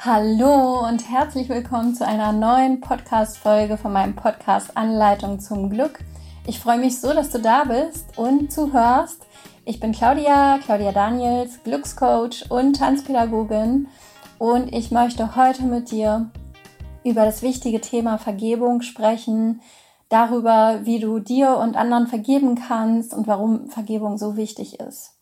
Hallo und herzlich willkommen zu einer neuen Podcast-Folge von meinem Podcast Anleitung zum Glück. Ich freue mich so, dass du da bist und zuhörst. Ich bin Claudia, Claudia Daniels, Glückscoach und Tanzpädagogin und ich möchte heute mit dir über das wichtige Thema Vergebung sprechen, darüber, wie du dir und anderen vergeben kannst und warum Vergebung so wichtig ist.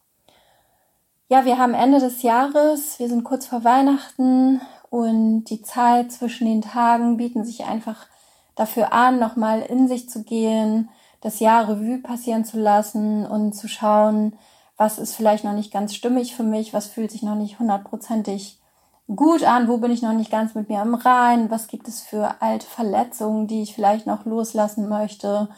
Ja, wir haben Ende des Jahres, wir sind kurz vor Weihnachten und die Zeit zwischen den Tagen bieten sich einfach dafür an, nochmal in sich zu gehen, das Jahr Revue passieren zu lassen und zu schauen, was ist vielleicht noch nicht ganz stimmig für mich, was fühlt sich noch nicht hundertprozentig gut an, wo bin ich noch nicht ganz mit mir im Rein, was gibt es für alte Verletzungen, die ich vielleicht noch loslassen möchte,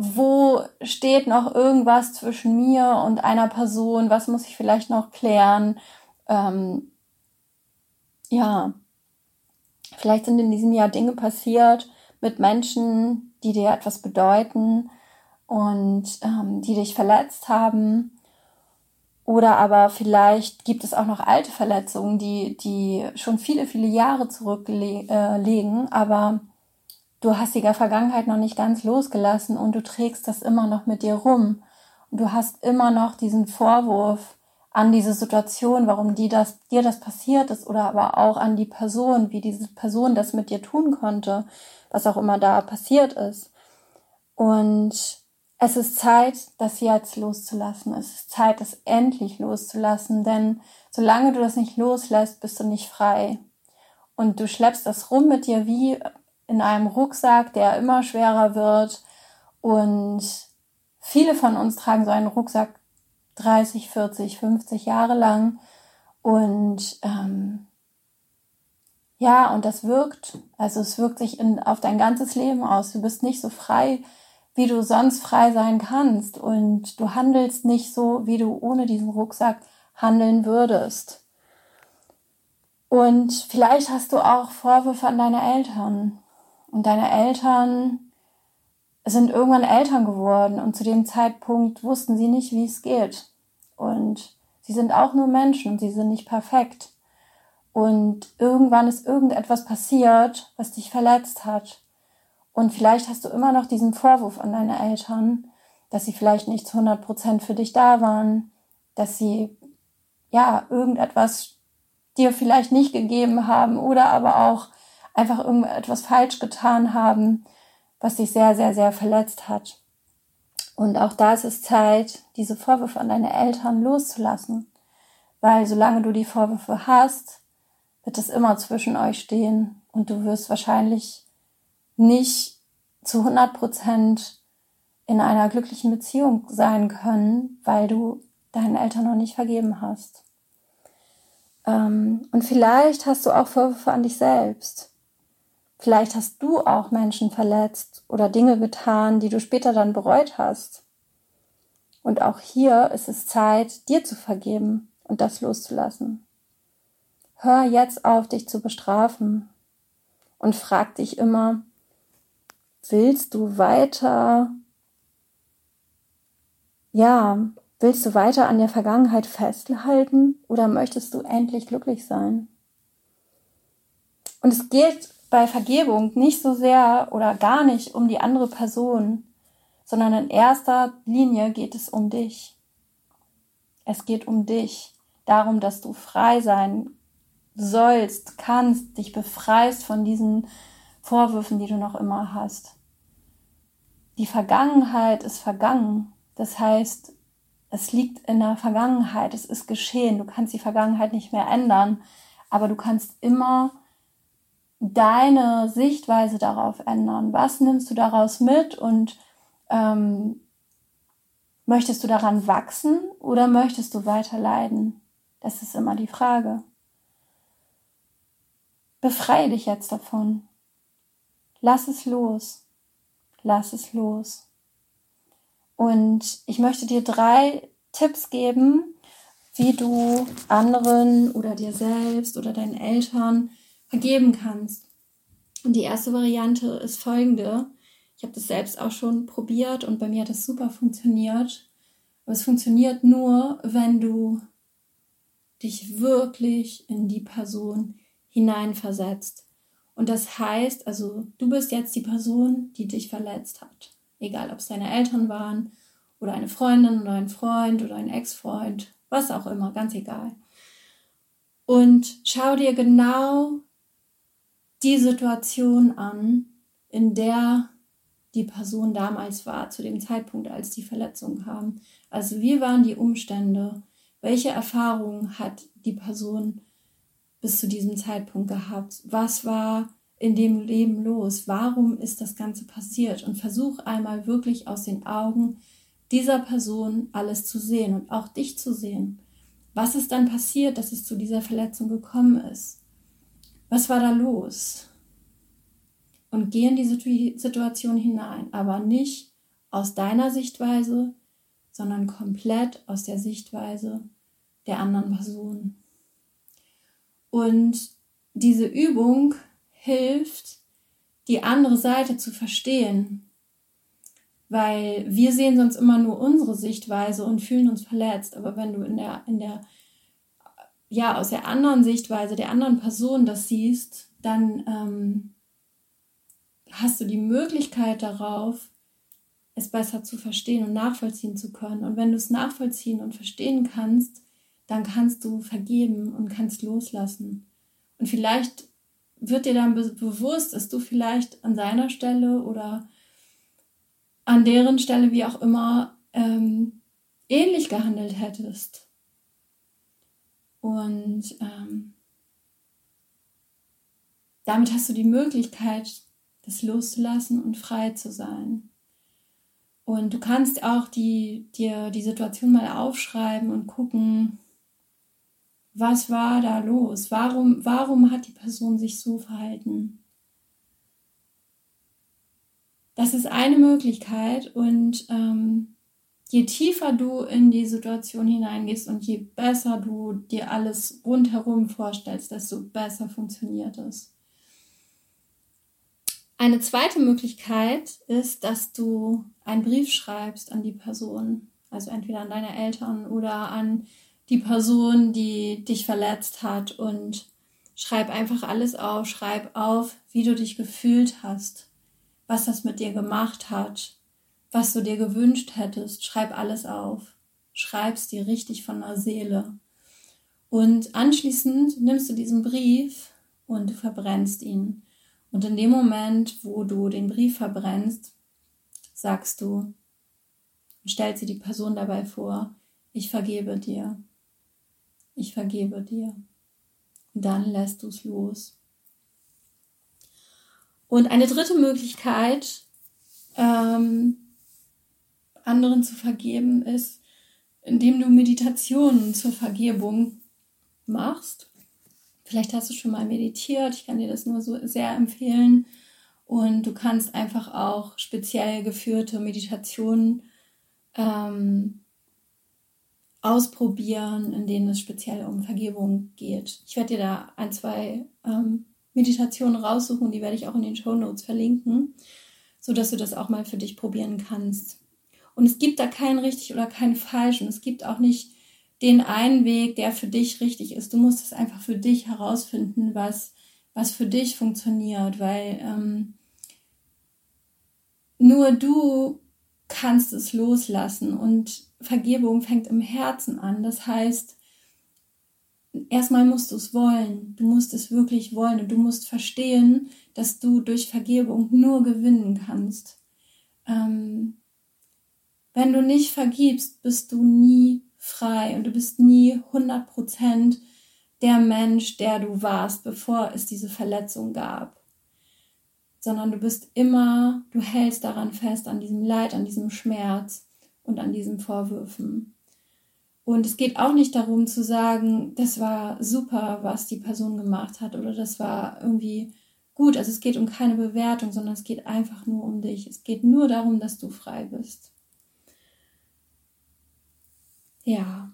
wo steht noch irgendwas zwischen mir und einer Person, was muss ich vielleicht noch klären. Ähm, ja, vielleicht sind in diesem Jahr Dinge passiert mit Menschen, die dir etwas bedeuten und ähm, die dich verletzt haben. Oder aber vielleicht gibt es auch noch alte Verletzungen, die, die schon viele, viele Jahre zurücklegen, äh, aber du hast die Vergangenheit noch nicht ganz losgelassen und du trägst das immer noch mit dir rum. Und du hast immer noch diesen Vorwurf an diese Situation, warum die das, dir das passiert ist oder aber auch an die Person, wie diese Person das mit dir tun konnte, was auch immer da passiert ist. Und es ist Zeit, das jetzt loszulassen. Es ist Zeit, das endlich loszulassen, denn solange du das nicht loslässt, bist du nicht frei. Und du schleppst das rum mit dir wie in einem Rucksack, der immer schwerer wird. Und viele von uns tragen so einen Rucksack 30, 40, 50 Jahre lang. Und ähm, ja, und das wirkt, also es wirkt sich in, auf dein ganzes Leben aus. Du bist nicht so frei, wie du sonst frei sein kannst. Und du handelst nicht so, wie du ohne diesen Rucksack handeln würdest. Und vielleicht hast du auch Vorwürfe an deine Eltern. Und deine Eltern sind irgendwann Eltern geworden und zu dem Zeitpunkt wussten sie nicht, wie es geht. Und sie sind auch nur Menschen und sie sind nicht perfekt. Und irgendwann ist irgendetwas passiert, was dich verletzt hat. Und vielleicht hast du immer noch diesen Vorwurf an deine Eltern, dass sie vielleicht nicht zu 100 Prozent für dich da waren, dass sie, ja, irgendetwas dir vielleicht nicht gegeben haben oder aber auch einfach irgendetwas falsch getan haben, was dich sehr, sehr, sehr verletzt hat. Und auch da ist es Zeit, diese Vorwürfe an deine Eltern loszulassen. Weil solange du die Vorwürfe hast, wird es immer zwischen euch stehen und du wirst wahrscheinlich nicht zu 100 Prozent in einer glücklichen Beziehung sein können, weil du deinen Eltern noch nicht vergeben hast. Ähm, und vielleicht hast du auch Vorwürfe an dich selbst. Vielleicht hast du auch Menschen verletzt oder Dinge getan, die du später dann bereut hast. Und auch hier ist es Zeit, dir zu vergeben und das loszulassen. Hör jetzt auf, dich zu bestrafen und frag dich immer, willst du weiter, ja, willst du weiter an der Vergangenheit festhalten oder möchtest du endlich glücklich sein? Und es geht bei Vergebung nicht so sehr oder gar nicht um die andere Person, sondern in erster Linie geht es um dich. Es geht um dich, darum, dass du frei sein sollst, kannst, dich befreist von diesen Vorwürfen, die du noch immer hast. Die Vergangenheit ist vergangen. Das heißt, es liegt in der Vergangenheit, es ist geschehen. Du kannst die Vergangenheit nicht mehr ändern, aber du kannst immer deine Sichtweise darauf ändern? Was nimmst du daraus mit und ähm, möchtest du daran wachsen oder möchtest du weiter leiden? Das ist immer die Frage. Befreie dich jetzt davon. Lass es los. Lass es los. Und ich möchte dir drei Tipps geben, wie du anderen oder dir selbst oder deinen Eltern vergeben kannst. Und die erste Variante ist folgende. Ich habe das selbst auch schon probiert und bei mir hat das super funktioniert. Aber es funktioniert nur, wenn du dich wirklich in die Person hineinversetzt. Und das heißt, also du bist jetzt die Person, die dich verletzt hat. Egal, ob es deine Eltern waren oder eine Freundin oder ein Freund oder ein Ex-Freund, was auch immer, ganz egal. Und schau dir genau die Situation an, in der die Person damals war, zu dem Zeitpunkt, als die Verletzung kam. Also wie waren die Umstände? Welche Erfahrungen hat die Person bis zu diesem Zeitpunkt gehabt? Was war in dem Leben los? Warum ist das Ganze passiert? Und versuch einmal wirklich aus den Augen dieser Person alles zu sehen und auch dich zu sehen. Was ist dann passiert, dass es zu dieser Verletzung gekommen ist? Was war da los? Und geh in die Situation hinein, aber nicht aus deiner Sichtweise, sondern komplett aus der Sichtweise der anderen Person. Und diese Übung hilft, die andere Seite zu verstehen, weil wir sehen sonst immer nur unsere Sichtweise und fühlen uns verletzt. Aber wenn du in der, in der, ja, aus der anderen Sichtweise der anderen Person das siehst, dann ähm, hast du die Möglichkeit darauf, es besser zu verstehen und nachvollziehen zu können. Und wenn du es nachvollziehen und verstehen kannst, dann kannst du vergeben und kannst loslassen. Und vielleicht wird dir dann be bewusst, dass du vielleicht an seiner Stelle oder an deren Stelle, wie auch immer, ähm, ähnlich gehandelt hättest. Und ähm, damit hast du die Möglichkeit, das loszulassen und frei zu sein. Und du kannst auch die, dir die Situation mal aufschreiben und gucken, was war da los? Warum, warum hat die Person sich so verhalten? Das ist eine Möglichkeit und ähm, je tiefer du in die Situation hineingehst und je besser du dir alles rundherum vorstellst, desto besser funktioniert es. Eine zweite Möglichkeit ist, dass du einen Brief schreibst an die Person, also entweder an deine Eltern oder an die Person, die dich verletzt hat und schreib einfach alles auf, schreib auf, wie du dich gefühlt hast was das mit dir gemacht hat, was du dir gewünscht hättest. Schreib alles auf. Schreib's dir richtig von der Seele. Und anschließend nimmst du diesen Brief und du verbrennst ihn. Und in dem Moment, wo du den Brief verbrennst, sagst du, stellst dir die Person dabei vor, ich vergebe dir. Ich vergebe dir. Und dann lässt du es los. Und eine dritte Möglichkeit, ähm, anderen zu vergeben, ist, indem du Meditationen zur Vergebung machst. Vielleicht hast du schon mal meditiert, ich kann dir das nur so sehr empfehlen. Und du kannst einfach auch speziell geführte Meditationen ähm, ausprobieren, in denen es speziell um Vergebung geht. Ich werde dir da ein, zwei ähm, Meditationen raussuchen, die werde ich auch in den Show Notes verlinken, sodass du das auch mal für dich probieren kannst. Und es gibt da kein richtig oder kein falsch und es gibt auch nicht den einen Weg, der für dich richtig ist. Du musst es einfach für dich herausfinden, was, was für dich funktioniert, weil ähm, nur du kannst es loslassen und Vergebung fängt im Herzen an. Das heißt, erstmal musst du es wollen. Du musst es wirklich wollen und du musst verstehen, dass du durch Vergebung nur gewinnen kannst. Ähm, wenn du nicht vergibst, bist du nie frei und du bist nie 100% der Mensch, der du warst, bevor es diese Verletzung gab. Sondern du bist immer, du hältst daran fest, an diesem Leid, an diesem Schmerz und an diesen Vorwürfen. Und es geht auch nicht darum zu sagen, das war super, was die Person gemacht hat oder das war irgendwie gut. Also es geht um keine Bewertung, sondern es geht einfach nur um dich. Es geht nur darum, dass du frei bist. Ja,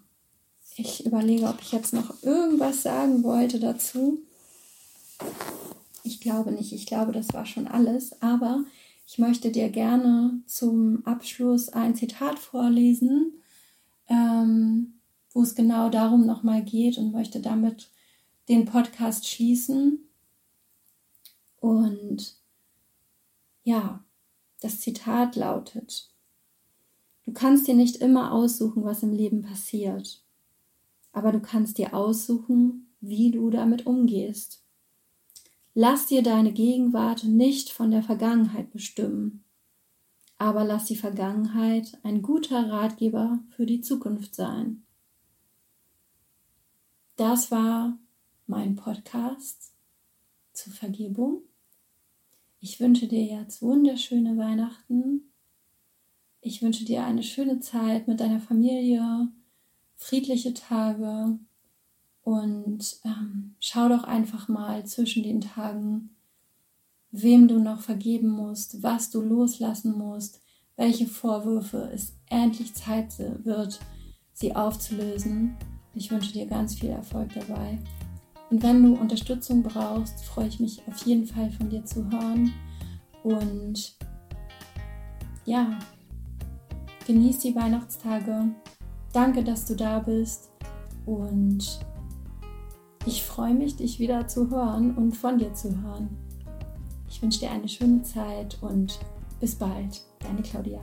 ich überlege, ob ich jetzt noch irgendwas sagen wollte dazu. Ich glaube nicht. Ich glaube, das war schon alles. Aber ich möchte dir gerne zum Abschluss ein Zitat vorlesen ähm, wo es genau darum nochmal geht und möchte damit den Podcast schließen. Und ja, das Zitat lautet, du kannst dir nicht immer aussuchen, was im Leben passiert, aber du kannst dir aussuchen, wie du damit umgehst. Lass dir deine Gegenwart nicht von der Vergangenheit bestimmen, aber lass die Vergangenheit ein guter Ratgeber für die Zukunft sein. Das war mein Podcast zur Vergebung. Ich wünsche dir jetzt wunderschöne Weihnachten. Ich wünsche dir eine schöne Zeit mit deiner Familie, friedliche Tage und ähm, schau doch einfach mal zwischen den Tagen, wem du noch vergeben musst, was du loslassen musst, welche Vorwürfe es endlich Zeit wird, sie aufzulösen. Ich wünsche dir ganz viel Erfolg dabei. Und wenn du Unterstützung brauchst, freue ich mich auf jeden Fall von dir zu hören. Und ja, genieß die Weihnachtstage. Danke, dass du da bist. Und ich freue mich, dich wieder zu hören und von dir zu hören. Ich wünsche dir eine schöne Zeit und bis bald, deine Claudia.